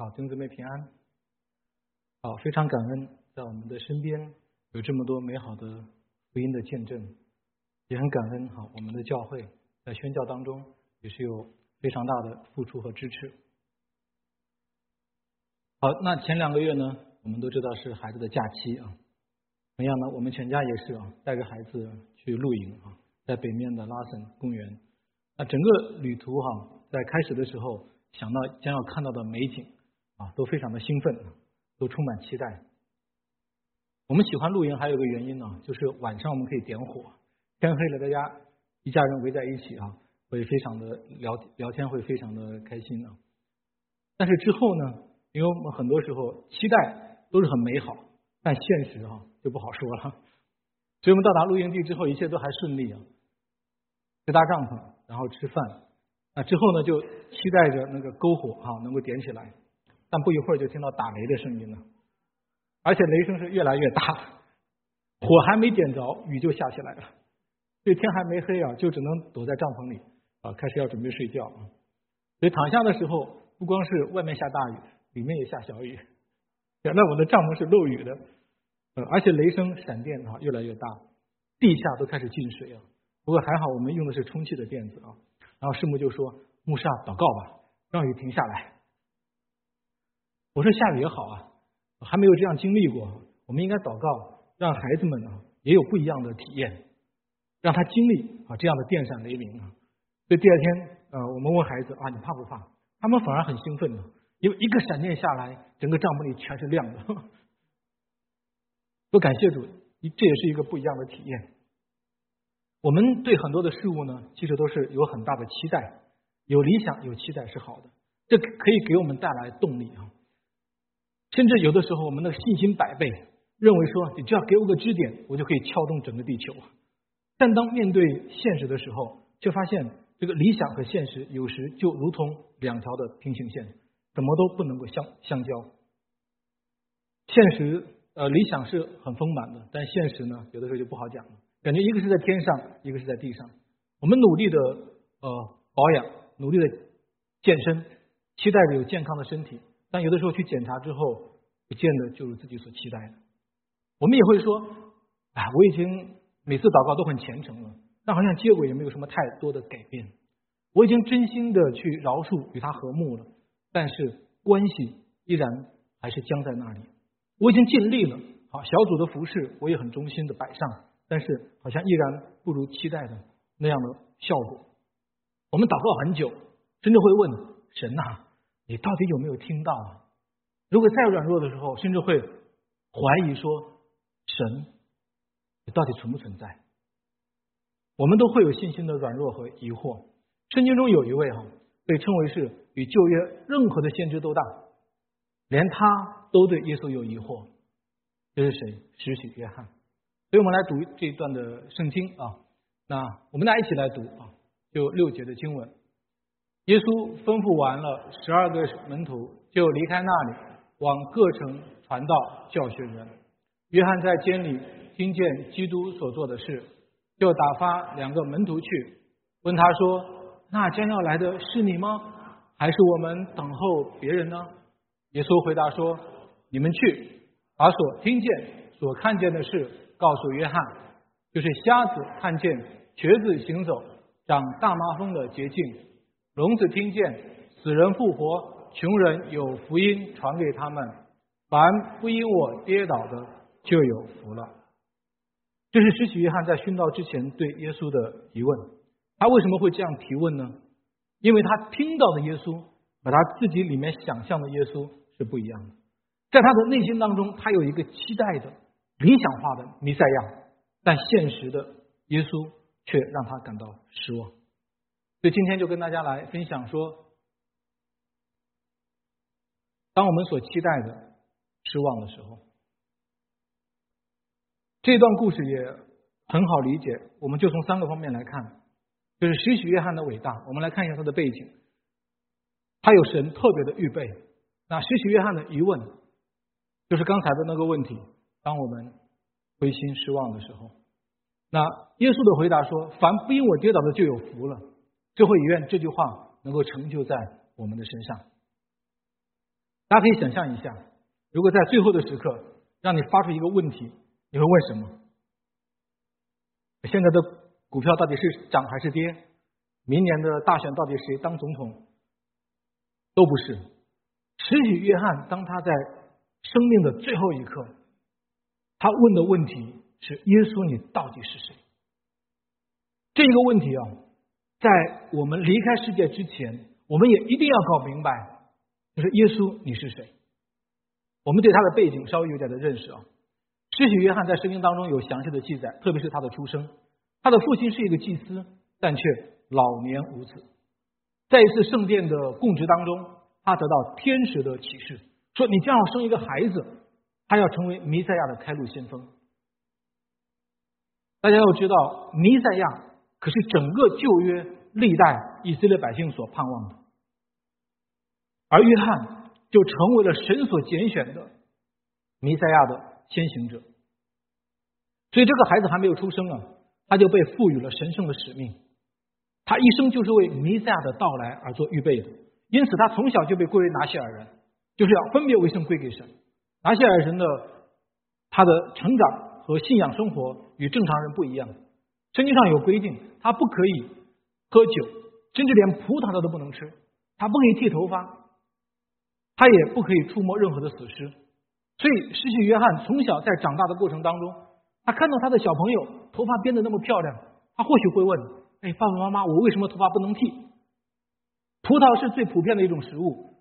好，弟兄姊妹平安。好，非常感恩，在我们的身边有这么多美好的福音的见证，也很感恩。好，我们的教会在宣教当中也是有非常大的付出和支持。好，那前两个月呢，我们都知道是孩子的假期啊。同样呢，我们全家也是啊，带着孩子去露营啊，在北面的拉森公园。那整个旅途哈，在开始的时候想到将要看到的美景啊，都非常的兴奋，都充满期待。我们喜欢露营还有个原因呢，就是晚上我们可以点火，天黑了大家一家人围在一起啊，会非常的聊聊天，会非常的开心啊。但是之后呢，因为我们很多时候期待都是很美好，但现实啊就不好说了。所以我们到达露营地之后，一切都还顺利啊，就搭帐篷。然后吃饭，啊之后呢就期待着那个篝火哈能够点起来，但不一会儿就听到打雷的声音了，而且雷声是越来越大，火还没点着，雨就下起来了，所以天还没黑啊，就只能躲在帐篷里啊，开始要准备睡觉啊。所以躺下的时候，不光是外面下大雨，里面也下小雨，原来我的帐篷是漏雨的，呃，而且雷声闪电啊越来越大，地下都开始进水啊。不过还好，我们用的是充气的垫子啊。然后师母就说：“牧师啊，祷告吧，让雨停下来。”我说：“下雨也好啊，还没有这样经历过，我们应该祷告，让孩子们呢也有不一样的体验，让他经历啊这样的电闪雷鸣啊。”所以第二天，呃，我们问孩子啊：“你怕不怕？”他们反而很兴奋呢，因为一个闪电下来，整个帐篷里全是亮的。多感谢主，这也是一个不一样的体验。我们对很多的事物呢，其实都是有很大的期待，有理想，有期待是好的，这可以给我们带来动力啊。甚至有的时候，我们的信心百倍，认为说你只要给我个支点，我就可以撬动整个地球。但当面对现实的时候，却发现这个理想和现实有时就如同两条的平行线，怎么都不能够相相交。现实呃，理想是很丰满的，但现实呢，有的时候就不好讲了。感觉一个是在天上，一个是在地上。我们努力的呃保养，努力的健身，期待着有健康的身体。但有的时候去检查之后，不见得就是自己所期待的。我们也会说，啊，我已经每次祷告都很虔诚了，但好像结果也没有什么太多的改变。我已经真心的去饶恕与他和睦了，但是关系依然还是僵在那里。我已经尽力了，好小组的服饰我也很忠心的摆上。但是好像依然不如期待的那样的效果。我们祷告很久，甚至会问神呐，你到底有没有听到啊？如果再软弱的时候，甚至会怀疑说神，你到底存不存在？我们都会有信心的软弱和疑惑。圣经中有一位哈，被称为是比旧约任何的先知都大，连他都对耶稣有疑惑。这是谁？施洗约翰。所以我们来读这一段的圣经啊，那我们大家一起来读啊，就六节的经文。耶稣吩咐完了十二个门徒，就离开那里，往各城传道教训人。约翰在监里听见基督所做的事，就打发两个门徒去，问他说：“那将要来的是你吗？还是我们等候别人呢？”耶稣回答说：“你们去，把所听见、所看见的事。”告诉约翰，就是瞎子看见，瘸子行走，长大麻风的捷径，聋子听见，死人复活，穷人有福音传给他们。凡不因我跌倒的，就有福了。这是施洗约翰在殉道之前对耶稣的疑问。他为什么会这样提问呢？因为他听到的耶稣和他自己里面想象的耶稣是不一样的。在他的内心当中，他有一个期待的。理想化的弥赛亚，但现实的耶稣却让他感到失望。所以今天就跟大家来分享说，当我们所期待的失望的时候，这段故事也很好理解。我们就从三个方面来看，就是许许约翰的伟大。我们来看一下他的背景，他有神特别的预备。那许许约翰的疑问，就是刚才的那个问题。当我们灰心失望的时候，那耶稣的回答说：“凡不因我跌倒的就有福了。”最后，也愿这句话能够成就在我们的身上。大家可以想象一下，如果在最后的时刻让你发出一个问题，你会问什么？现在的股票到底是涨还是跌？明年的大选到底谁当总统？都不是。使许约翰当他在生命的最后一刻，他问的问题是：耶稣，你到底是谁？这一个问题啊，在我们离开世界之前，我们也一定要搞明白，就是耶稣你是谁？我们对他的背景稍微有点的认识啊。使许约翰在圣经当中有详细的记载，特别是他的出生，他的父亲是一个祭司，但却老年无子。在一次圣殿的供职当中，他得到天使的启示，说你将要生一个孩子，他要成为弥赛亚的开路先锋。大家要知道，弥赛亚可是整个旧约历代以色列百姓所盼望的，而约翰就成为了神所拣选的弥赛亚的先行者。所以这个孩子还没有出生啊，他就被赋予了神圣的使命。他一生就是为弥赛亚的到来而做预备的，因此他从小就被归为拿西尔人，就是要分别为圣归给神。拿西尔人的他的成长和信仰生活与正常人不一样，圣经上有规定，他不可以喝酒，甚至连葡萄他都不能吃，他不可以剃头发，他也不可以触摸任何的死尸。所以，失去约翰从小在长大的过程当中。他看到他的小朋友头发编得那么漂亮，他或许会问：“哎，爸爸妈妈，我为什么头发不能剃？”葡萄是最普遍的一种食物，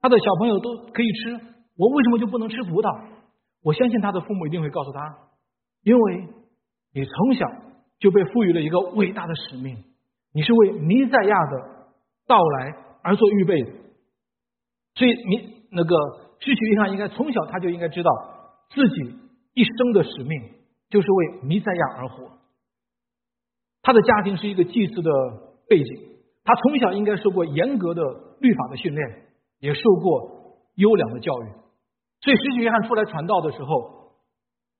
他的小朋友都可以吃，我为什么就不能吃葡萄？我相信他的父母一定会告诉他：“因为你从小就被赋予了一个伟大的使命，你是为弥赛亚的到来而做预备的。”所以，你那个知识约翰应该从小他就应该知道自己一生的使命。就是为弥赛亚而活。他的家庭是一个祭祀的背景，他从小应该受过严格的律法的训练，也受过优良的教育。所以，使徒约翰出来传道的时候，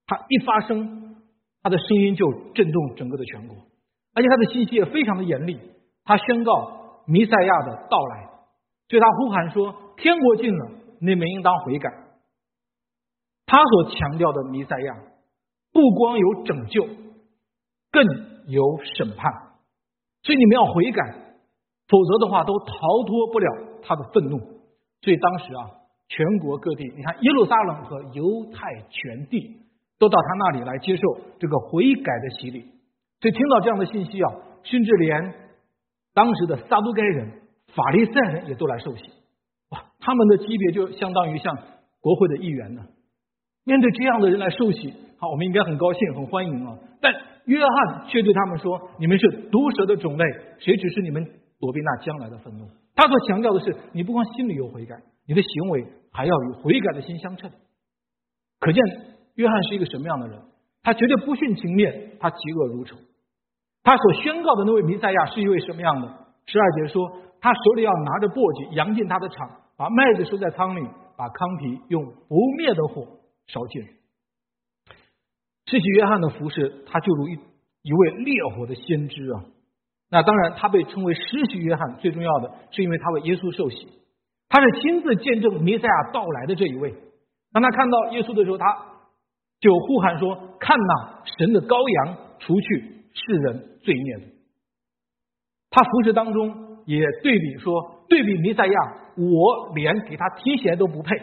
他一发声，他的声音就震动整个的全国，而且他的信息也非常的严厉。他宣告弥赛亚的到来，对他呼喊说：“天国近了，你们应当悔改。”他所强调的弥赛亚。不光有拯救，更有审判，所以你们要悔改，否则的话都逃脱不了他的愤怒。所以当时啊，全国各地，你看耶路撒冷和犹太全地都到他那里来接受这个悔改的洗礼。所以听到这样的信息啊，甚至连当时的撒都该人、法利赛人也都来受洗。哇，他们的级别就相当于像国会的议员呢。面对这样的人来受洗。好，我们应该很高兴、很欢迎啊！但约翰却对他们说：“你们是毒蛇的种类，谁指示你们躲避那将来的愤怒？”他所强调的是，你不光心里有悔改，你的行为还要与悔改的心相称。可见约翰是一个什么样的人？他绝对不徇情面，他嫉恶如仇。他所宣告的那位弥赛亚是一位什么样的？十二节说，他手里要拿着簸箕，扬进他的场，把麦子收在仓里，把糠皮用不灭的火烧尽。施洗约翰的服饰，他就如一一位烈火的先知啊。那当然，他被称为施洗约翰，最重要的是因为他为耶稣受洗，他是亲自见证弥赛亚到来的这一位。当他看到耶稣的时候，他就呼喊说：“看呐，神的羔羊，除去世人罪孽的。”他服饰当中也对比说：“对比弥赛亚，我连给他提鞋都不配。”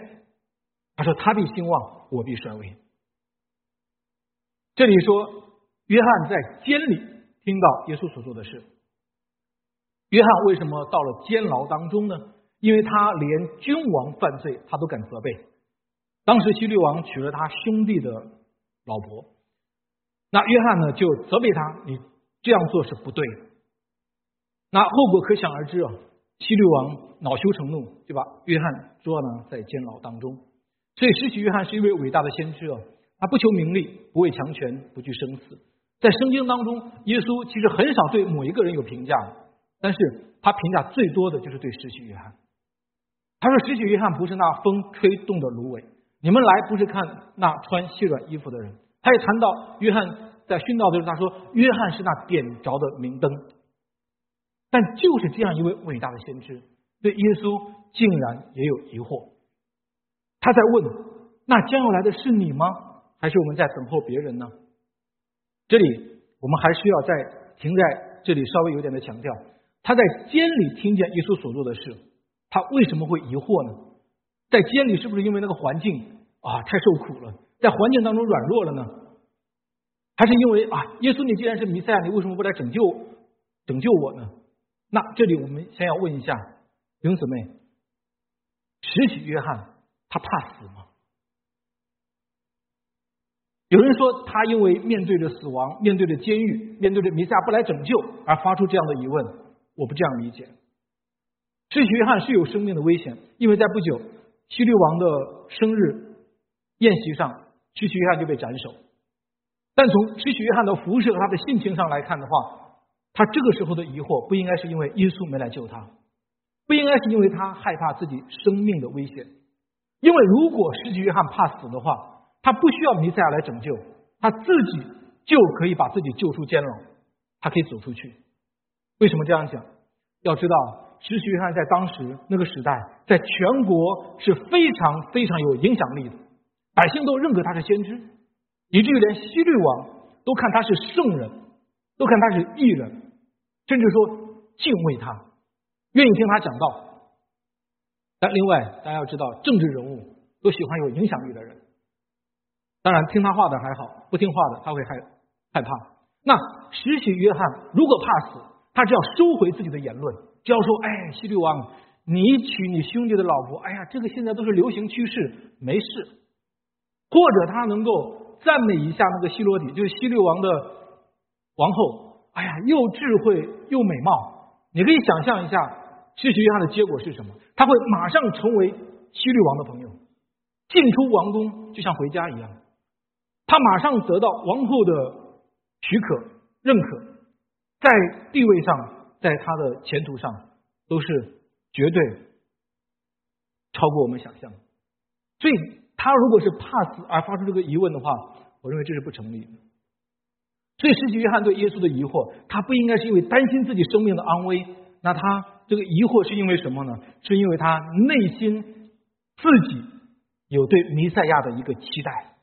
他说：“他必兴旺，我必衰微。”这里说，约翰在监里听到耶稣所做的事。约翰为什么到了监牢当中呢？因为他连君王犯罪他都敢责备。当时希律王娶了他兄弟的老婆，那约翰呢就责备他：“你这样做是不对的。”那后果可想而知啊！希律王恼羞成怒，就把约翰捉呢在监牢当中。所以，失去约翰是一位伟大的先知啊。他不求名利，不畏强权，不惧生死。在圣经当中，耶稣其实很少对某一个人有评价，但是他评价最多的就是对施洗约翰。他说：“施洗约翰不是那风吹动的芦苇，你们来不是看那穿细软衣服的人。”他也谈到约翰在殉道的时候，他说：“约翰是那点着的明灯。”但就是这样一位伟大的先知，对耶稣竟然也有疑惑。他在问：那将要来的是你吗？还是我们在等候别人呢？这里我们还需要再停在这里，稍微有点的强调。他在监里听见耶稣所做的事，他为什么会疑惑呢？在监里是不是因为那个环境啊太受苦了，在环境当中软弱了呢？还是因为啊，耶稣你既然是弥赛亚，你为什么不来拯救拯救我呢？那这里我们先要问一下弟兄姊妹，拾起约翰，他怕死吗？有人说他因为面对着死亡，面对着监狱，面对着弥赛亚不来拯救而发出这样的疑问。我不这样理解，施洗约翰是有生命的危险，因为在不久希律王的生日宴席上，施洗约翰就被斩首。但从施洗约翰的服饰和他的性情上来看的话，他这个时候的疑惑不应该是因为耶稣没来救他，不应该是因为他害怕自己生命的危险，因为如果施洗约翰怕死的话，他不需要弥赛亚来拯救，他自己就可以把自己救出监牢，他可以走出去。为什么这样讲？要知道，施洗约翰在当时那个时代，在全国是非常非常有影响力的，百姓都认可他是先知，以至于连希律王都看他是圣人，都看他是异人，甚至说敬畏他，愿意听他讲道。但另外，大家要知道，政治人物都喜欢有影响力的人。当然，听他话的还好，不听话的他会害害怕。那施洗约翰如果怕死，他只要收回自己的言论，只要说：“哎，希律王，你娶你兄弟的老婆，哎呀，这个现在都是流行趋势，没事。”或者他能够赞美一下那个希罗底，就是希律王的王后，哎呀，又智慧又美貌。你可以想象一下，施洗约翰的结果是什么？他会马上成为希律王的朋友，进出王宫就像回家一样。他马上得到王后的许可、认可。在地位上，在他的前途上，都是绝对超过我们想象。所以，他如果是怕死而发出这个疑问的话，我认为这是不成立的。所以，施洗约翰对耶稣的疑惑，他不应该是因为担心自己生命的安危，那他这个疑惑是因为什么呢？是因为他内心自己有对弥赛亚的一个期待。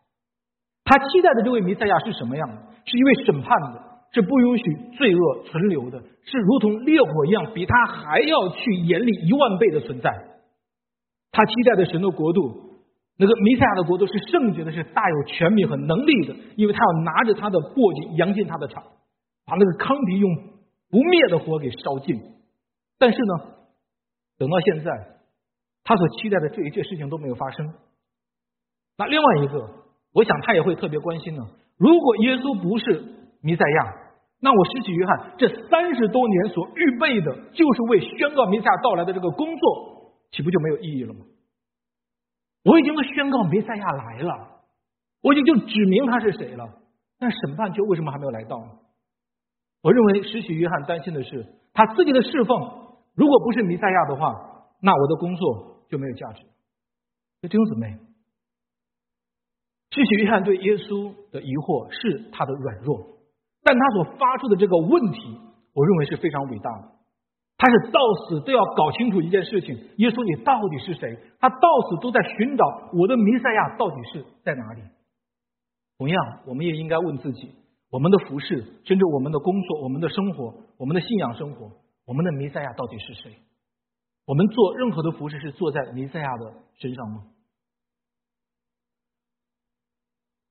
他期待的这位弥赛亚是什么样的？是一位审判的。是不允许罪恶存留的，是如同烈火一样，比他还要去严厉一万倍的存在。他期待的神的国度，那个弥赛亚的国度是圣洁的，是大有权柄和能力的，因为他要拿着他的簸箕扬进他的场，把那个康迪用不灭的火给烧尽。但是呢，等到现在，他所期待的这一切事情都没有发生。那另外一个，我想他也会特别关心呢。如果耶稣不是弥赛亚。那我失去约翰这三十多年所预备的，就是为宣告弥赛亚到来的这个工作，岂不就没有意义了吗？我已经宣告弥赛亚来了，我已经就指明他是谁了，但审判却为什么还没有来到呢？我认为失去约翰担心的是他自己的侍奉，如果不是弥赛亚的话，那我的工作就没有价值。弟兄姊妹，失去约翰对耶稣的疑惑是他的软弱。但他所发出的这个问题，我认为是非常伟大的。他是到死都要搞清楚一件事情：耶稣，你到底是谁？他到死都在寻找我的弥赛亚到底是在哪里。同样，我们也应该问自己：我们的服饰，甚至我们的工作、我们的生活、我们的信仰生活，我们的弥赛亚到底是谁？我们做任何的服饰是坐在弥赛亚的身上吗？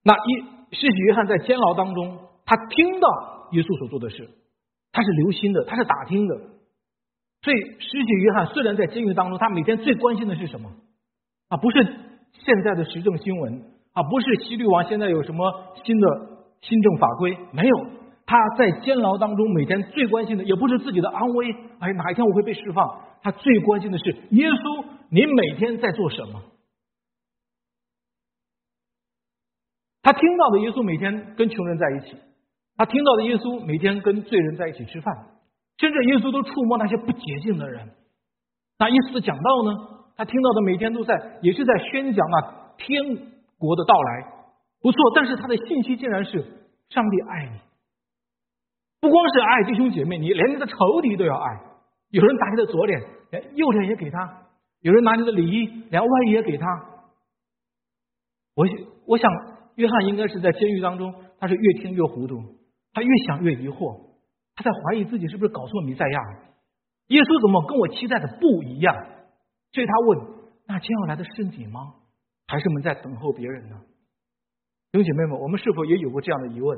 那一世袭约翰在监牢当中。他听到耶稣所做的事，他是留心的，他是打听的。所以，施洗约翰虽然在监狱当中，他每天最关心的是什么？啊，不是现在的时政新闻，啊，不是希律王现在有什么新的新政法规，没有。他在监牢当中每天最关心的，也不是自己的安危，哎，哪一天我会被释放？他最关心的是耶稣，你每天在做什么？他听到的耶稣每天跟穷人在一起。他听到的耶稣每天跟罪人在一起吃饭，甚至耶稣都触摸那些不洁净的人。那耶稣的讲道呢？他听到的每天都在，也是在宣讲那天国的到来。不错，但是他的信息竟然是上帝爱你，不光是爱弟兄姐妹，你连你的仇敌都要爱。有人打你的左脸，连右脸也给他；有人拿你的礼衣，连外衣也给他。我我想，约翰应该是在监狱当中，他是越听越糊涂，他越想越疑惑，在怀疑自己是不是搞错弥赛亚。耶稣怎么跟我期待的不一样？所以他问：那将要来的是你吗？还是我们在等候别人呢？兄弟姐妹们，我们是否也有过这样的疑问？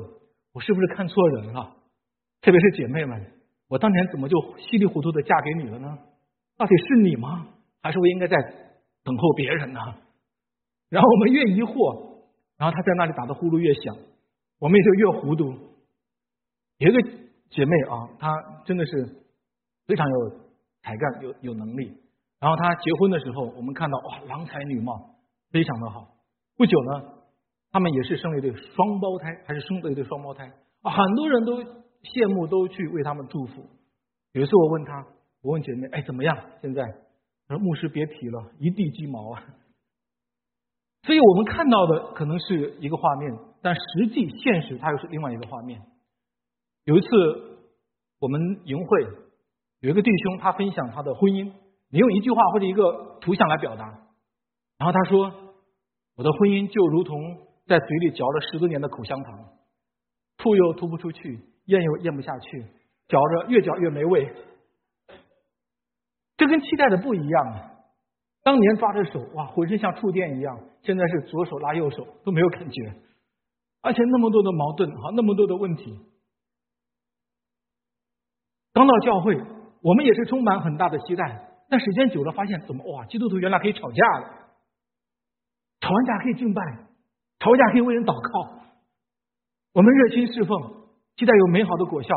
我是不是看错人了？特别是姐妹们，我当年怎么就稀里糊涂的嫁给你了呢？到底是你吗？还是我应该在等候别人呢？然后我们越疑惑，然后他在那里打的呼噜越响，我们也就越糊涂。有一个姐妹啊，她真的是非常有才干、有有能力。然后她结婚的时候，我们看到哇，郎才女貌。非常的好。不久呢，他们也是生了一对双胞胎，还是生了一对双胞胎啊！很多人都羡慕，都去为他们祝福。有一次我问他，我问姐妹，哎，怎么样？现在？她说：“牧师别提了，一地鸡毛啊！”所以我们看到的可能是一个画面，但实际现实它又是另外一个画面。有一次我们营会有一个弟兄，他分享他的婚姻，你用一句话或者一个图像来表达，然后他说。我的婚姻就如同在嘴里嚼了十多年的口香糖，吐又吐不出去，咽又咽不下去，嚼着越嚼越没味。这跟期待的不一样啊！当年抓着手，哇，浑身像触电一样；现在是左手拉右手都没有感觉，而且那么多的矛盾，哈，那么多的问题。刚到教会，我们也是充满很大的期待，但时间久了，发现怎么哇，基督徒原来可以吵架了。吵完架可以敬拜，吵完架可以为人祷告。我们热心侍奉，期待有美好的果效，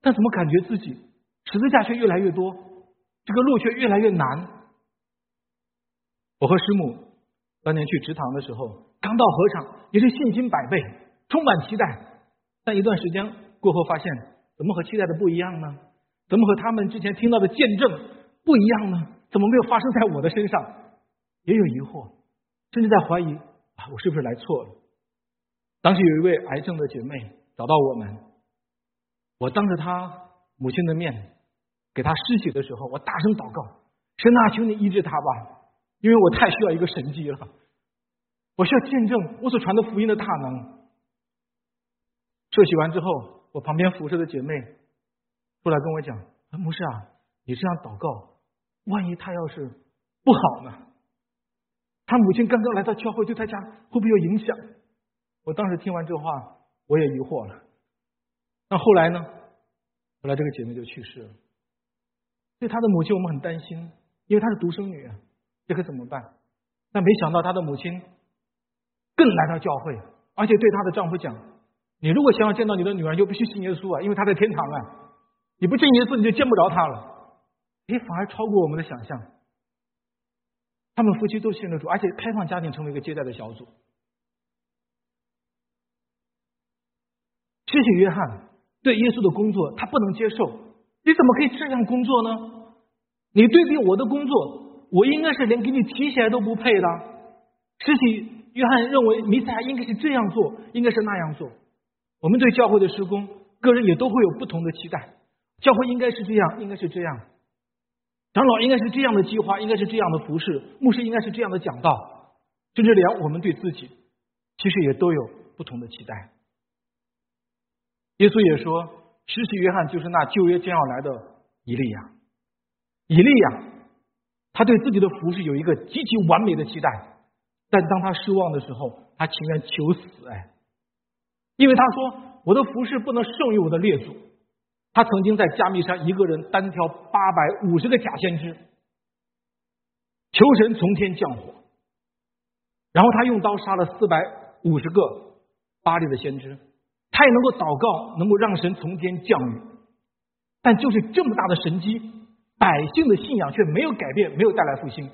但怎么感觉自己十字架却越来越多，这个路却越来越难？我和师母当年去职堂的时候，刚到合场也是信心百倍，充满期待。但一段时间过后，发现怎么和期待的不一样呢？怎么和他们之前听到的见证不一样呢？怎么没有发生在我的身上？也有疑惑。甚至在怀疑啊，我是不是来错了？当时有一位癌症的姐妹找到我们，我当着她母亲的面给她施洗的时候，我大声祷告：神啊，求你医治她吧，因为我太需要一个神迹了，我需要见证我所传的福音的大能。设洗完之后，我旁边服侍的姐妹出来跟我讲：牧师啊，你这样祷告，万一他要是不好呢？他母亲刚刚来到教会，对他家会不会有影响？我当时听完这话，我也疑惑了。那后来呢？后来这个姐妹就去世了。对她的母亲，我们很担心，因为她是独生女，这可怎么办？但没想到她的母亲更来到教会，而且对她的丈夫讲：“你如果想要见到你的女儿，就必须信耶稣啊，因为她在天堂啊！你不信耶稣，你就见不着他了。”哎，反而超过我们的想象。他们夫妻都信了主，而且开放家庭成为一个接待的小组。谢谢约翰对耶稣的工作，他不能接受。你怎么可以这样工作呢？你对比我的工作，我应该是连给你提起来都不配的。实际约翰认为弥赛亚应该是这样做，应该是那样做。我们对教会的施工，个人也都会有不同的期待。教会应该是这样，应该是这样。长老应该是这样的计划，应该是这样的服饰，牧师应该是这样的讲道，甚至连我们对自己，其实也都有不同的期待。耶稣也说，施洗约翰就是那旧约将要来的以利亚。以利亚，他对自己的服饰有一个极其完美的期待，但当他失望的时候，他情愿求死。哎，因为他说，我的服饰不能胜于我的列祖。他曾经在加密山一个人单挑八百五十个假先知，求神从天降火，然后他用刀杀了四百五十个巴黎的先知，他也能够祷告，能够让神从天降雨，但就是这么大的神机，百姓的信仰却没有改变，没有带来复兴。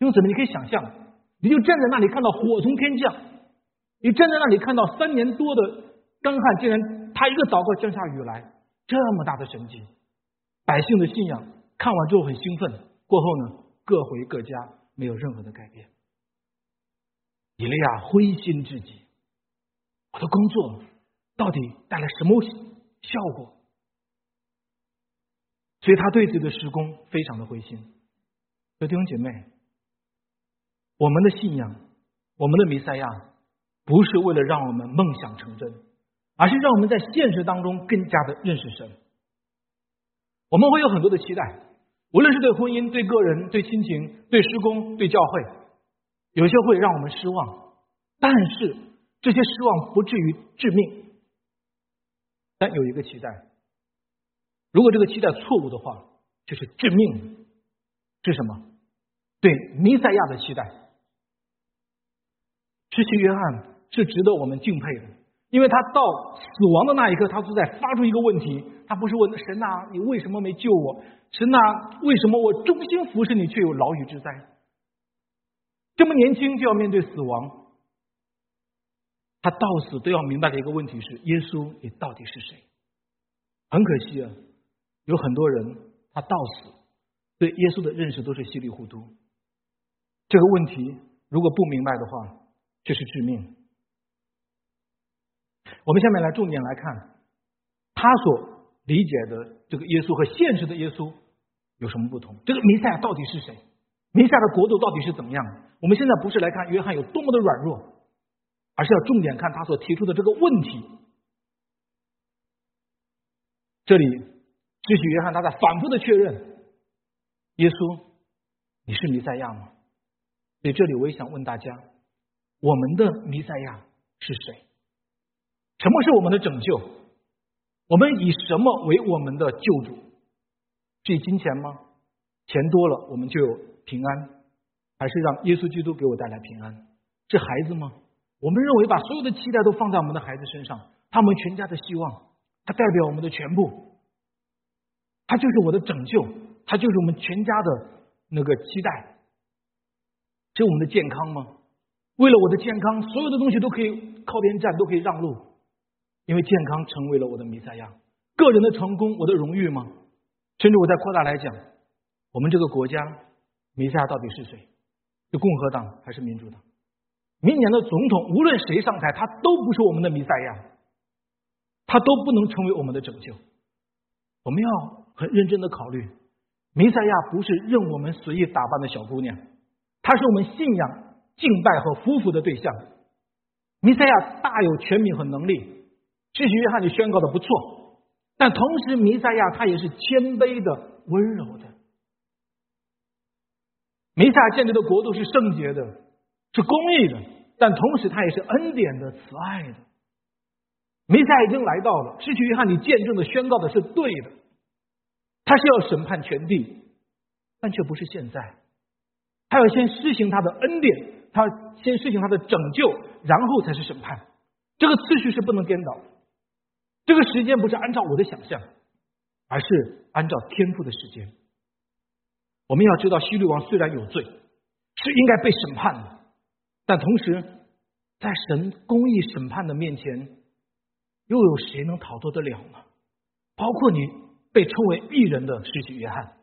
因此呢，你可以想象，你就站在那里看到火从天降，你站在那里看到三年多的干旱，竟然他一个祷告降下雨来。这么大的神迹，百姓的信仰看完之后很兴奋，过后呢各回各家，没有任何的改变。以利亚灰心至极，我的工作到底带来什么效果？所以他对自己的施工非常的灰心。弟兄姐妹，我们的信仰，我我们的弥赛亚不是为了让我们梦想成真，而是让我们在现实当中更加的认识神。我们会有很多的期待，无论是对婚姻、对个人、对亲情、对施工、对教会，有些会让我们失望，但是这些失望不至于致命。但有一个期待，如果这个期待错误的话，就是致命。是什么？对弥赛亚的期待。失去约翰是值得我们敬佩的，因为他到死亡的那一刻，他都在发出一个问题。他不是问神呐，你为什么没救我？神呐，为什么我忠心服侍你，却有牢狱之灾？这么年轻就要面对死亡，他到死都要明白的一个问题是：耶稣，你到底是谁？很可惜啊，有很多人他到死。对耶稣的认识都是稀里糊涂，这个问题如果不明白的话，这是致命。我们下面来重点来看，他所理解的这个耶稣和现实的耶稣有什么不同？这个弥赛亚到底是谁？弥赛亚的国度到底是怎么样？我们现在不是来看约翰有多么的软弱，而是要重点看他所提出的这个问题。这里，继续约翰他在反复的确认。耶稣，你是弥赛亚吗？所以这里我也想问大家：我们的弥赛亚是谁？什么是我们的拯救？我们以什么为我们的救主？是金钱吗？钱多了我们就有平安，还是让耶稣基督给我带来平安？是孩子吗？我们认为把所有的期待都放在我们的孩子身上，他们全家的希望，他代表我们的全部，他就是我的拯救。它就是我们全家的那个期待，是我们的健康吗？为了我的健康，所有的东西都可以靠边站，都可以让路，因为健康成为了我的弥赛亚。个人的成功，我的荣誉吗？甚至我再扩大来讲，我们这个国家弥赛亚到底是谁？是共和党还是民主党？明年的总统无论谁上台，他都不是我们的弥赛亚，他都不能成为我们的拯救。我们要很认真的考虑。弥赛亚不是任我们随意打扮的小姑娘，她是我们信仰、敬拜和服服的对象。弥赛亚大有权柄和能力，失去约翰你宣告的不错，但同时弥赛亚他也是谦卑的、温柔的。弥赛亚建立的国度是圣洁的，是公义的，但同时他也是恩典的、慈爱的。弥赛亚已经来到了，失去约翰你见证的、宣告的是对的。他是要审判全地，但却不是现在。他要先施行他的恩典，他先施行他的拯救，然后才是审判。这个次序是不能颠倒的。这个时间不是按照我的想象，而是按照天赋的时间。我们要知道，希律王虽然有罪，是应该被审判的，但同时在神公义审判的面前，又有谁能逃脱得了呢？包括你。被称为异人的施洗约翰，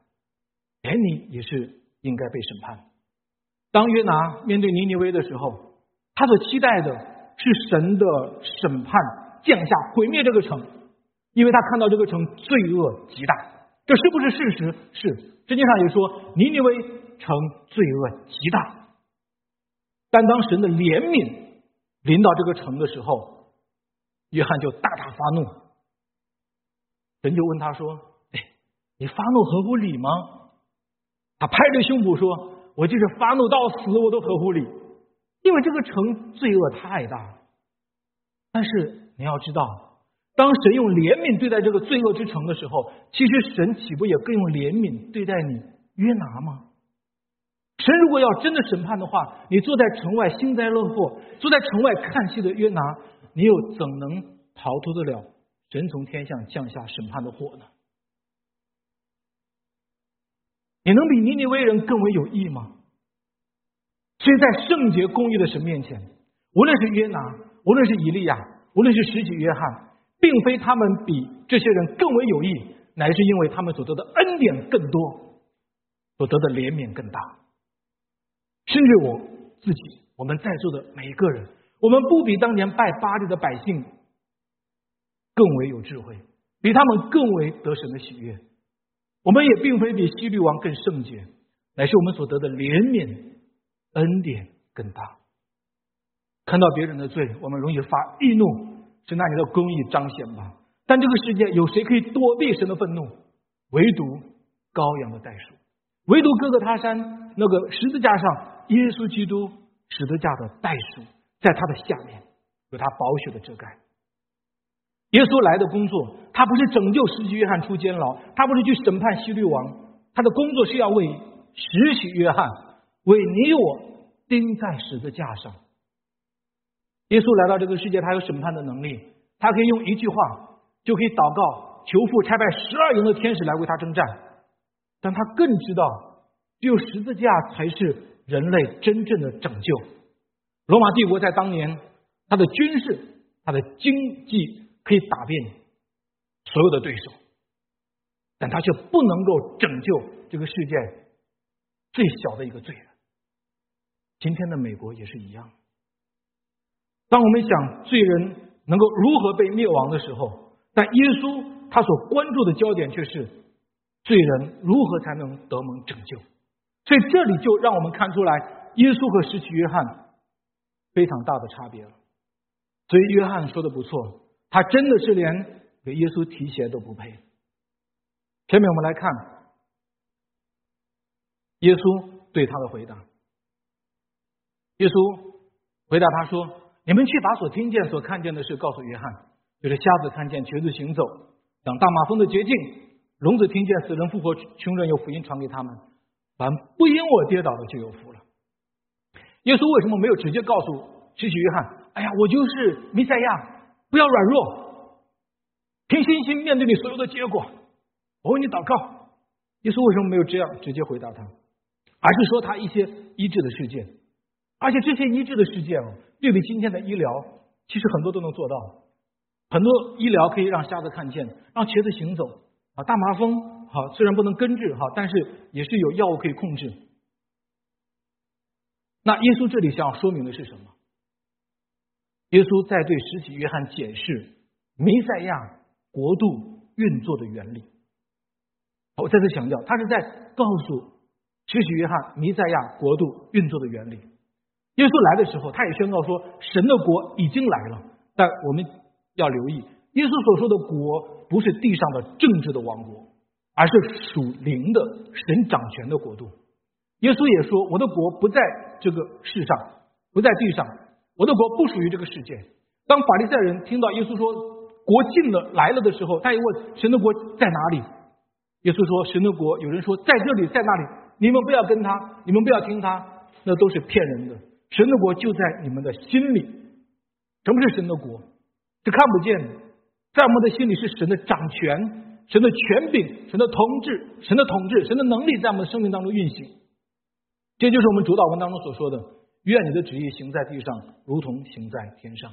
连你也是应该被审判。当约拿面对尼尼微的时候，他所期待的是神的审判降下，毁灭这个城，因为他看到这个城罪恶极大。这是不是事实？是。圣经上也说，尼尼微城罪恶极大。但当神的怜悯临到这个城的时候，约翰就大大发怒。神就问他说：“哎，你发怒合乎理吗？”他拍着胸脯说：“我就是发怒到死，我都合乎理，因为这个城罪恶太大了。但是你要知道，当神用怜悯对待这个罪恶之城的时候，其实神岂不也更用怜悯对待你约拿吗？神如果要真的审判的话，你坐在城外幸灾乐祸，坐在城外看戏的约拿，你又怎能逃脱得了？”神从天上降下审判的火呢？你能比尼尼微人更为有益吗？所以在圣洁公义的神面前，无论是约拿，无论是以利亚，无论是十几约翰，并非他们比这些人更为有益，乃是因为他们所得的恩典更多，所得的怜悯更大。甚至我自己，我们在座的每一个人，我们不比当年拜巴利的百姓。更为有智慧，比他们更为得神的喜悦。我们也并非比希律王更圣洁，乃是我们所得的怜悯恩典更大。看到别人的罪，我们容易发易怒，是那你的公义彰显吧？但这个世界有谁可以躲避神的愤怒？唯独羔羊的代数，唯独哥哥他山那个十字架上耶稣基督十字架的代数，在他的下面有他宝血的遮盖。耶稣来的工作，他不是拯救使徒约翰出监牢，他不是去审判希律王，他的工作是要为使许约翰，为你我钉在十字架上。耶稣来到这个世界，他有审判的能力，他可以用一句话就可以祷告，求父差派十二营的天使来为他征战，但他更知道，只有十字架才是人类真正的拯救。罗马帝国在当年，他的军事，他的经济。可以打遍所有的对手，但他却不能够拯救这个世界最小的一个罪人。今天的美国也是一样。当我们想罪人能够如何被灭亡的时候，但耶稣他所关注的焦点却是罪人如何才能得蒙拯救。所以这里就让我们看出来，耶稣和失去约翰非常大的差别了。所以约翰说的不错。他真的是连给耶稣提鞋都不配。下面我们来看耶稣对他的回答。耶稣回答他说：“你们去把所听见、所看见的事告诉约翰，就是瞎子看见、瘸子行走、讲大马蜂的捷径、聋子听见、死人复活、穷人有福音传给他们。凡不因我跌倒的就有福了。”耶稣为什么没有直接告诉使徒约翰：“哎呀，我就是弥赛亚。”不要软弱，凭信心面对你所有的结果。我为你祷告。耶稣为什么没有这样直接回答他，而是说他一些医治的事件？而且这些医治的事件哦，对比今天的医疗，其实很多都能做到。很多医疗可以让瞎子看见，让瘸子行走啊。大麻风好，虽然不能根治哈，但是也是有药物可以控制。那耶稣这里想要说明的是什么？耶稣在对实体约翰解释弥赛亚国度运作的原理。我再次强调，他是在告诉实体约翰弥赛亚国度运作的原理。耶稣来的时候，他也宣告说，神的国已经来了。但我们要留意，耶稣所说的国不是地上的政治的王国，而是属灵的神掌权的国度。耶稣也说，我的国不在这个世上，不在地上。我的国不属于这个世界。当法利赛人听到耶稣说国近了来了的时候，他也问神的国在哪里？耶稣说神的国，有人说在这里，在那里。你们不要跟他，你们不要听他，那都是骗人的。神的国就在你们的心里。什么是神的国？是看不见的，在我们的心里是神的掌权、神的权柄、神的统治、神的统治、神的能力在我们的生命当中运行。这就是我们主导文当中所说的。愿你的旨意行在地上，如同行在天上。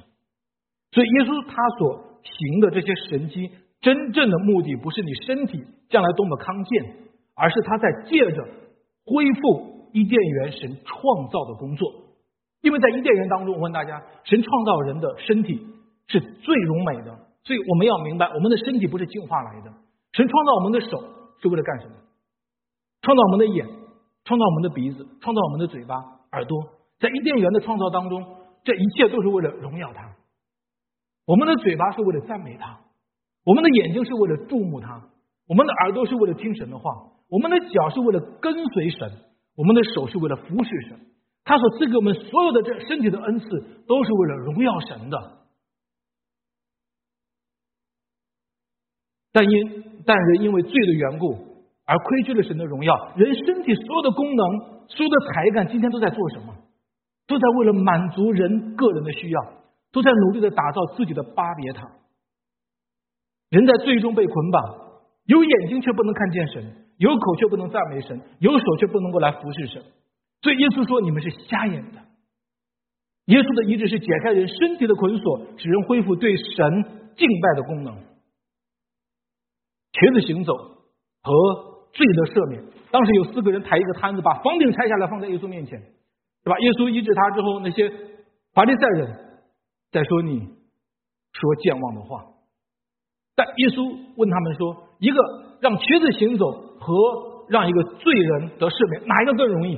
所以，耶稣他所行的这些神迹，真正的目的不是你身体将来多么康健，而是他在借着恢复伊甸园神创造的工作。因为在伊甸园当中，我问大家，神创造人的身体是最荣美的，所以我们要明白，我们的身体不是进化来的。神创造我们的手是为了干什么？创造我们的眼，创造我们的鼻子，创造我们的嘴巴、耳朵。在伊甸园的创造当中，这一切都是为了荣耀他。我们的嘴巴是为了赞美他，我们的眼睛是为了注目他，我们的耳朵是为了听神的话，我们的脚是为了跟随神，我们的手是为了服侍神。他所赐给我们所有的这身体的恩赐，都是为了荣耀神的。但因但人因为罪的缘故而亏缺了神的荣耀，人身体所有的功能、所有的才干，今天都在做什么？都在为了满足人个人的需要，都在努力的打造自己的巴别塔。人在最终被捆绑，有眼睛却不能看见神，有口却不能赞美神，有手却不能够来服侍神。所以耶稣说：“你们是瞎眼的。”耶稣的医治是解开人身体的捆锁，使人恢复对神敬拜的功能。瘸子行走和罪的赦免。当时有四个人抬一个摊子，把房顶拆下来放在耶稣面前。对吧？耶稣医治他之后，那些法利赛人在说你说健忘的话。但耶稣问他们说：一个让瘸子行走和让一个罪人得赦免，哪一个更容易？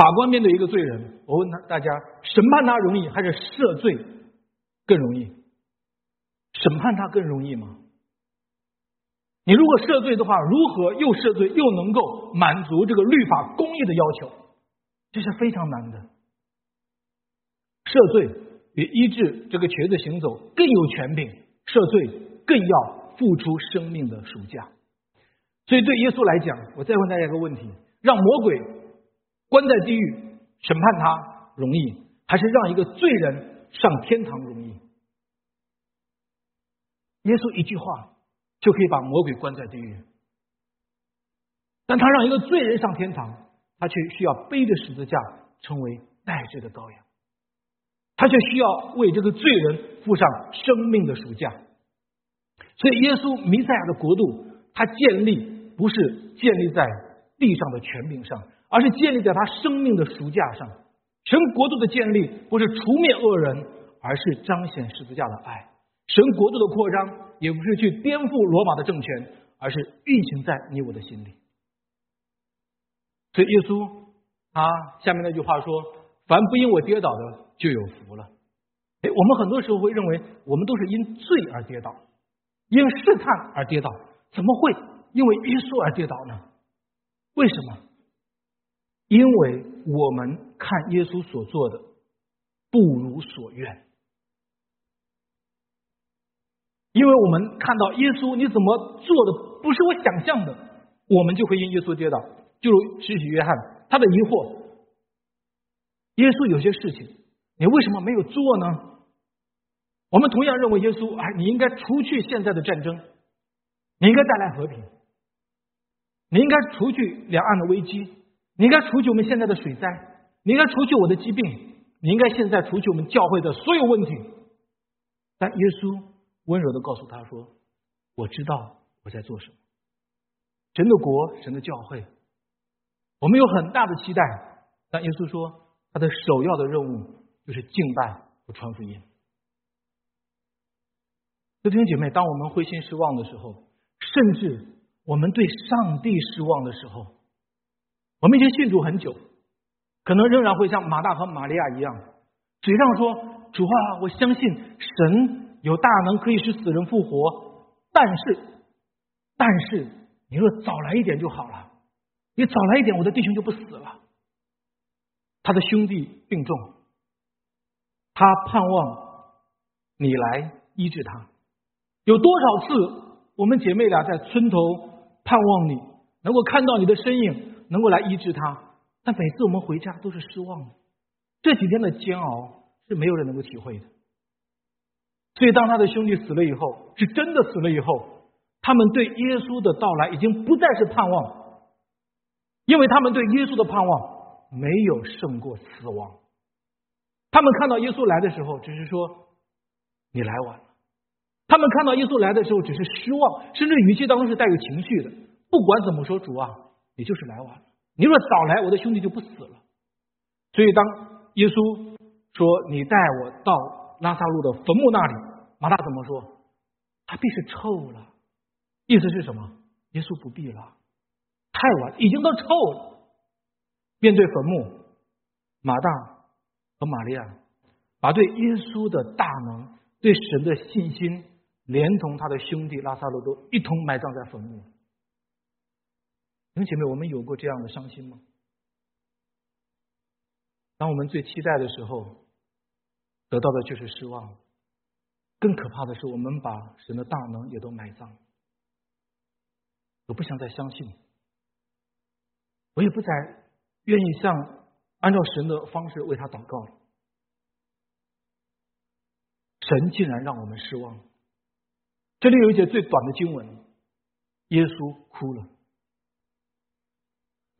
法官面对一个罪人，我问他大家，审判他容易还是赦罪更容易？审判他更容易吗？你如果赦罪的话，如何又赦罪又能够满足这个律法公义的要求？这是非常难的。赦罪比医治这个瘸子行走更有权柄，赦罪更要付出生命的赎价。所以对耶稣来讲，我再问大家一个问题：让魔鬼关在地狱审判他容易，还是让一个罪人上天堂容易？耶稣一句话就可以把魔鬼关在地狱，但他让一个罪人上天堂，他却需要背着十字架成为代罪的羔羊，他却需要为这个罪人付上生命的赎价。所以，耶稣弥赛亚的国度，他建立不是建立在地上的权柄上，而是建立在他生命的赎价上。神国度的建立不是除灭恶人，而是彰显十字架的爱。神国度的扩张，也不是去颠覆罗马的政权，而是运行在你我的心里。所以耶稣啊，下面那句话说：“凡不因我跌倒的，就有福了。”哎，我们很多时候会认为，我们都是因罪而跌倒，因试探而跌倒，怎么会因为耶稣而跌倒呢？为什么？因为我们看耶稣所做的不如所愿。因为我们看到耶稣，你怎么做的不是我想象的，我们就会因耶稣跌倒。就如使徒约翰，他的疑惑：耶稣有些事情，你为什么没有做呢？我们同样认为耶稣，哎，你应该除去现在的战争，你应该带来和平，你应该除去两岸的危机，你应该除去我们现在的水灾，你应该除去我的疾病，你应该现在除去我们教会的所有问题。但耶稣。温柔的告诉他说：“我知道我在做什么。神的国，神的教会，我们有很大的期待。但耶稣说，他的首要的任务就是敬拜和传福音。弟兄姐妹，当我们灰心失望的时候，甚至我们对上帝失望的时候，我们已经信主很久，可能仍然会像马大和玛利亚一样，嘴上说：‘主啊，我相信神。’有大能可以使死人复活，但是，但是你若早来一点就好了。你早来一点，我的弟兄就不死了。他的兄弟病重，他盼望你来医治他。有多少次，我们姐妹俩在村头盼望你能够看到你的身影，能够来医治他，但每次我们回家都是失望的。这几天的煎熬是没有人能够体会的。所以，当他的兄弟死了以后，是真的死了以后，他们对耶稣的到来已经不再是盼望，因为他们对耶稣的盼望没有胜过死亡。他们看到耶稣来的时候，只是说你来晚了；他们看到耶稣来的时候，只是失望，甚至语气当中是带有情绪的。不管怎么说，主啊，你就是来晚了。你若早来，我的兄弟就不死了。所以，当耶稣说你带我到。拉萨路的坟墓那里，马大怎么说？他必是臭了。意思是什么？耶稣不必了，太晚，已经都臭了。面对坟墓，马大和玛利亚把对耶稣的大能、对神的信心，连同他的兄弟拉萨路都一同埋葬在坟墓。弟兄姐妹，我们有过这样的伤心吗？当我们最期待的时候。得到的就是失望。更可怕的是，我们把神的大能也都埋葬。我不想再相信，我也不再愿意像按照神的方式为他祷告了。神竟然让我们失望。这里有一节最短的经文：耶稣哭了。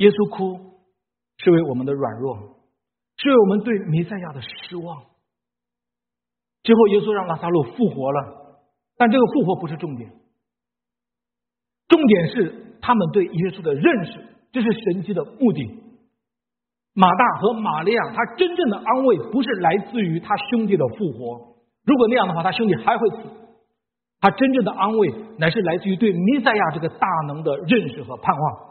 耶稣哭是为我们的软弱，是为我们对弥赛亚的失望。最后，耶稣让拉萨路复活了，但这个复活不是重点，重点是他们对耶稣的认识，这是神迹的目的。马大和玛利亚，他真正的安慰不是来自于他兄弟的复活，如果那样的话，他兄弟还会死。他真正的安慰乃是来自于对弥赛亚这个大能的认识和盼望，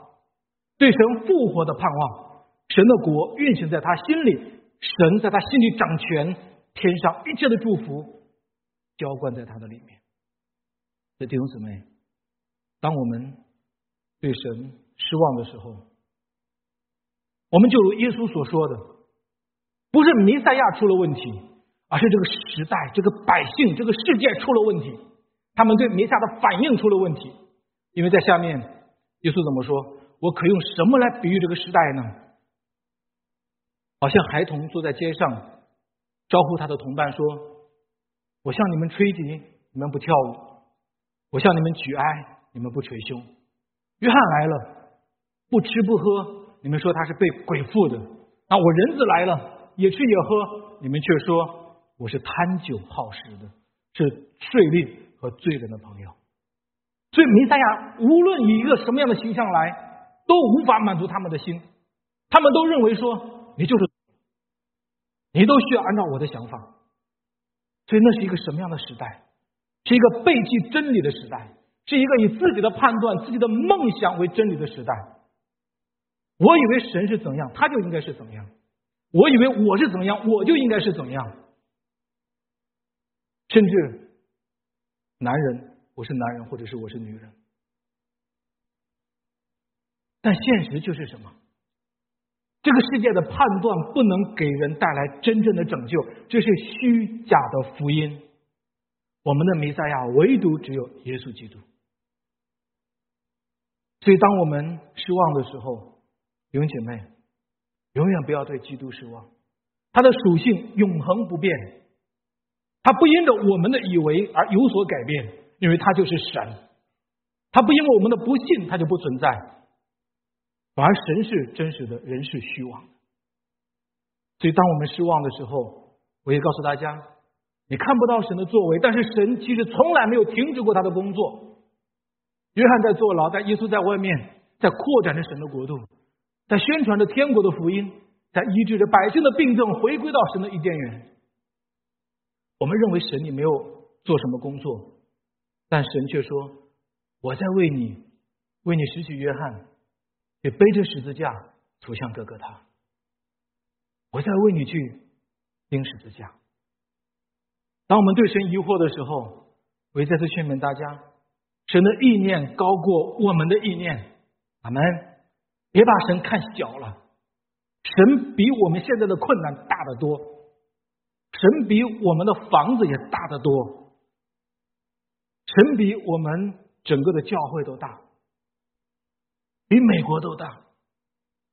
对神复活的盼望，神的国运行在他心里，神在他心里掌权，天上一切的祝福浇灌在他的里面。弟兄姊妹，当我们对神失望的时候，我们就如耶稣所说的，不是弥赛亚出了问题，而是这个时代、这个百姓、这个世界出了问题，他们对弥赛的反应出了问题。因为在下面，耶稣怎么说？我可用什么来比喻这个时代呢？好像孩童坐在街上，招呼他的同伴说：“我向你们吹笛，你们不跳舞。”我向你们举哀，你们不捶胸。约翰来了，不吃不喝，你们说他是被鬼附的。那我人子来了，也吃也喝，你们却说我是贪酒好食的，是税吏和罪人的朋友。所以弥赛亚无论以一个什么样的形象来，都无法满足他们的心。他们都认为说你就是，你都需要按照我的想法。所以那是一个什么样的时代？是一个背弃真理的时代，是一个以自己的判断、自己的梦想为真理的时代。我以为神是怎样，他就应该是怎样；我以为我是怎样，我就应该是怎样。甚至男人，我是男人，或者是我是女人，但现实就是什么？这个世界的判断不能给人带来真正的拯救，这是虚假的福音。我们的弥赛亚唯独只有耶稣基督，所以当我们失望的时候，弟兄姐妹，永远不要对基督失望。他的属性永恒不变，他不因着我们的以为而有所改变，因为他就是神。他不因为我们的不信，他就不存在，反而神是真实的，人是虚妄的。所以当我们失望的时候，我也告诉大家。你看不到神的作为，但是神其实从来没有停止过他的工作。约翰在坐牢，在耶稣在外面，在扩展着神的国度，在宣传着天国的福音，在医治着百姓的病症，回归到神的伊甸园。我们认为神你没有做什么工作，但神却说：“我在为你，为你拾取约翰，也背着十字架走向哥哥他。我在为你去钉十字架。”当我们对神疑惑的时候，我也再次劝勉大家：神的意念高过我们的意念。阿门！别把神看小了，神比我们现在的困难大得多，神比我们的房子也大得多，神比我们整个的教会都大，比美国都大，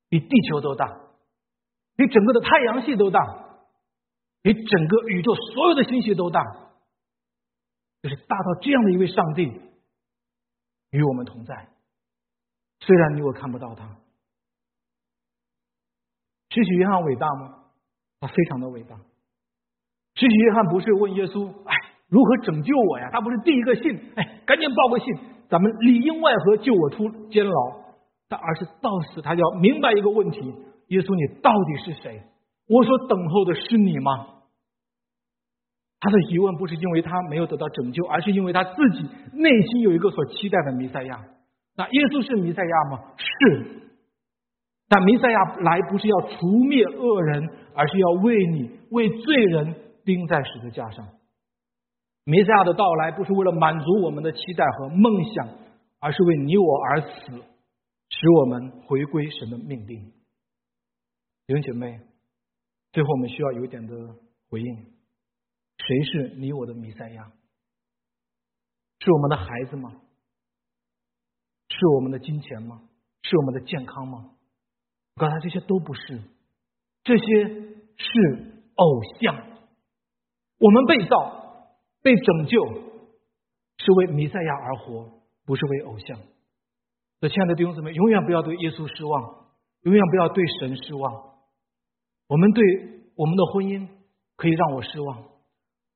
比地球都大，比整个的太阳系都大。比整个宇宙所有的星系都大，就是大到这样的一位上帝与我们同在。虽然你我看不到他，使许约翰伟大吗？他非常的伟大。使许约翰不是问耶稣：“哎，如何拯救我呀？”他不是第一个信，哎，赶紧报个信，咱们里应外合救我出监牢。但而是到死，他要明白一个问题：耶稣，你到底是谁？我所等候的是你吗？他的疑问不是因为他没有得到拯救，而是因为他自己内心有一个所期待的弥赛亚。那耶稣是弥赛亚吗？是。但弥赛亚来不是要除灭恶人，而是要为你为罪人钉在十字架上。弥赛亚的到来不是为了满足我们的期待和梦想，而是为你我而死，使我们回归神的命令。弟兄姐妹，最后我们需要有一点的回应。谁是你我的弥赛亚？是我们的孩子吗？是我们的金钱吗？是我们的健康吗？我刚才这些都不是，这些是偶像。我们被造、被拯救，是为弥赛亚而活，不是为偶像。亲爱的弟兄姊妹，永远不要对耶稣失望，永远不要对神失望。我们对我们的婚姻可以让我失望。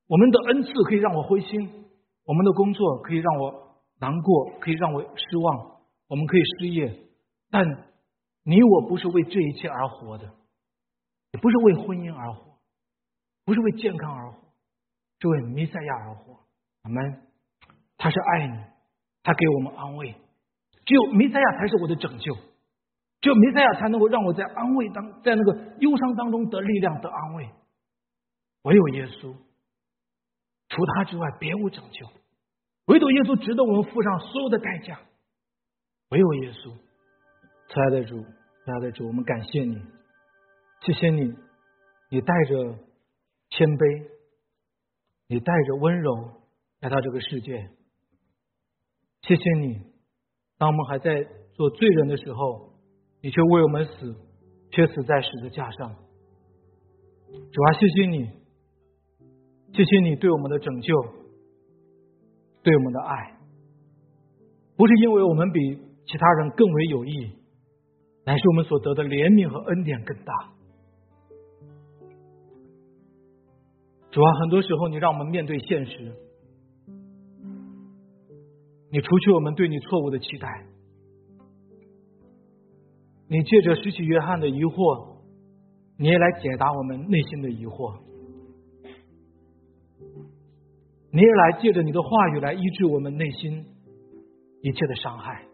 我们的恩赐可以让我灰心，我们的工作可以让我难过，可以让我失望，我们可以失业，但你我不是为这一切而活的，也不是为婚姻而活，不是为健康而活，是为弥赛亚而活。我们他是爱你，他给我们安慰，只有弥赛亚才是我的拯救。只有弥赛亚才能够让我在安慰当，在那个忧伤当中得力量、得安慰。唯有耶稣，除他之外别无拯救。唯独耶稣值得我们付上所有的代价。唯有耶稣，亲爱的主，亲爱的主，我们感谢你，谢谢你，你带着谦卑，你带着温柔来到这个世界。谢谢你，当我们还在做罪人的时候，你却为我们死，却死在十字架上。主啊，谢谢你，谢谢你对我们的拯救，对我们的爱，不是因为我们比。其他人更为有益，乃是我们所得的怜悯和恩典更大。主啊，很多时候你让我们面对现实，你除去我们对你错误的期待，你借着失去约翰的疑惑，你也来解答我们内心的疑惑，你也来借着你的话语来医治我们内心一切的伤害。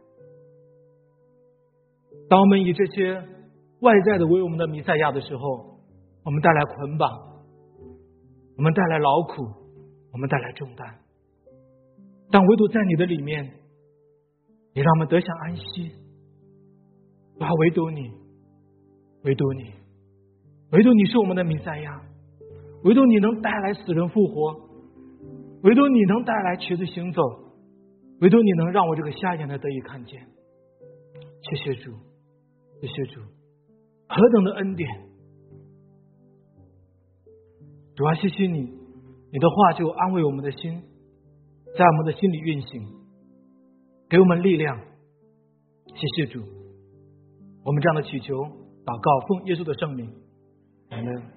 当我们以这些外在的为我们的弥赛亚的时候，我们带来捆绑，我们带来劳苦，我们带来重担。但唯独在你的里面，你让我们得享安息。啊，唯独你，唯独你，唯独你是我们的弥赛亚，唯独你能带来死人复活，唯独你能带来瘸子行走，唯独你能让我这个瞎眼的得以看见。谢谢主。谢谢主，何等的恩典！主啊，谢谢你，你的话就安慰我们的心，在我们的心里运行，给我们力量。谢谢主，我们这样的祈求、祷告，奉耶稣的圣名，阿门。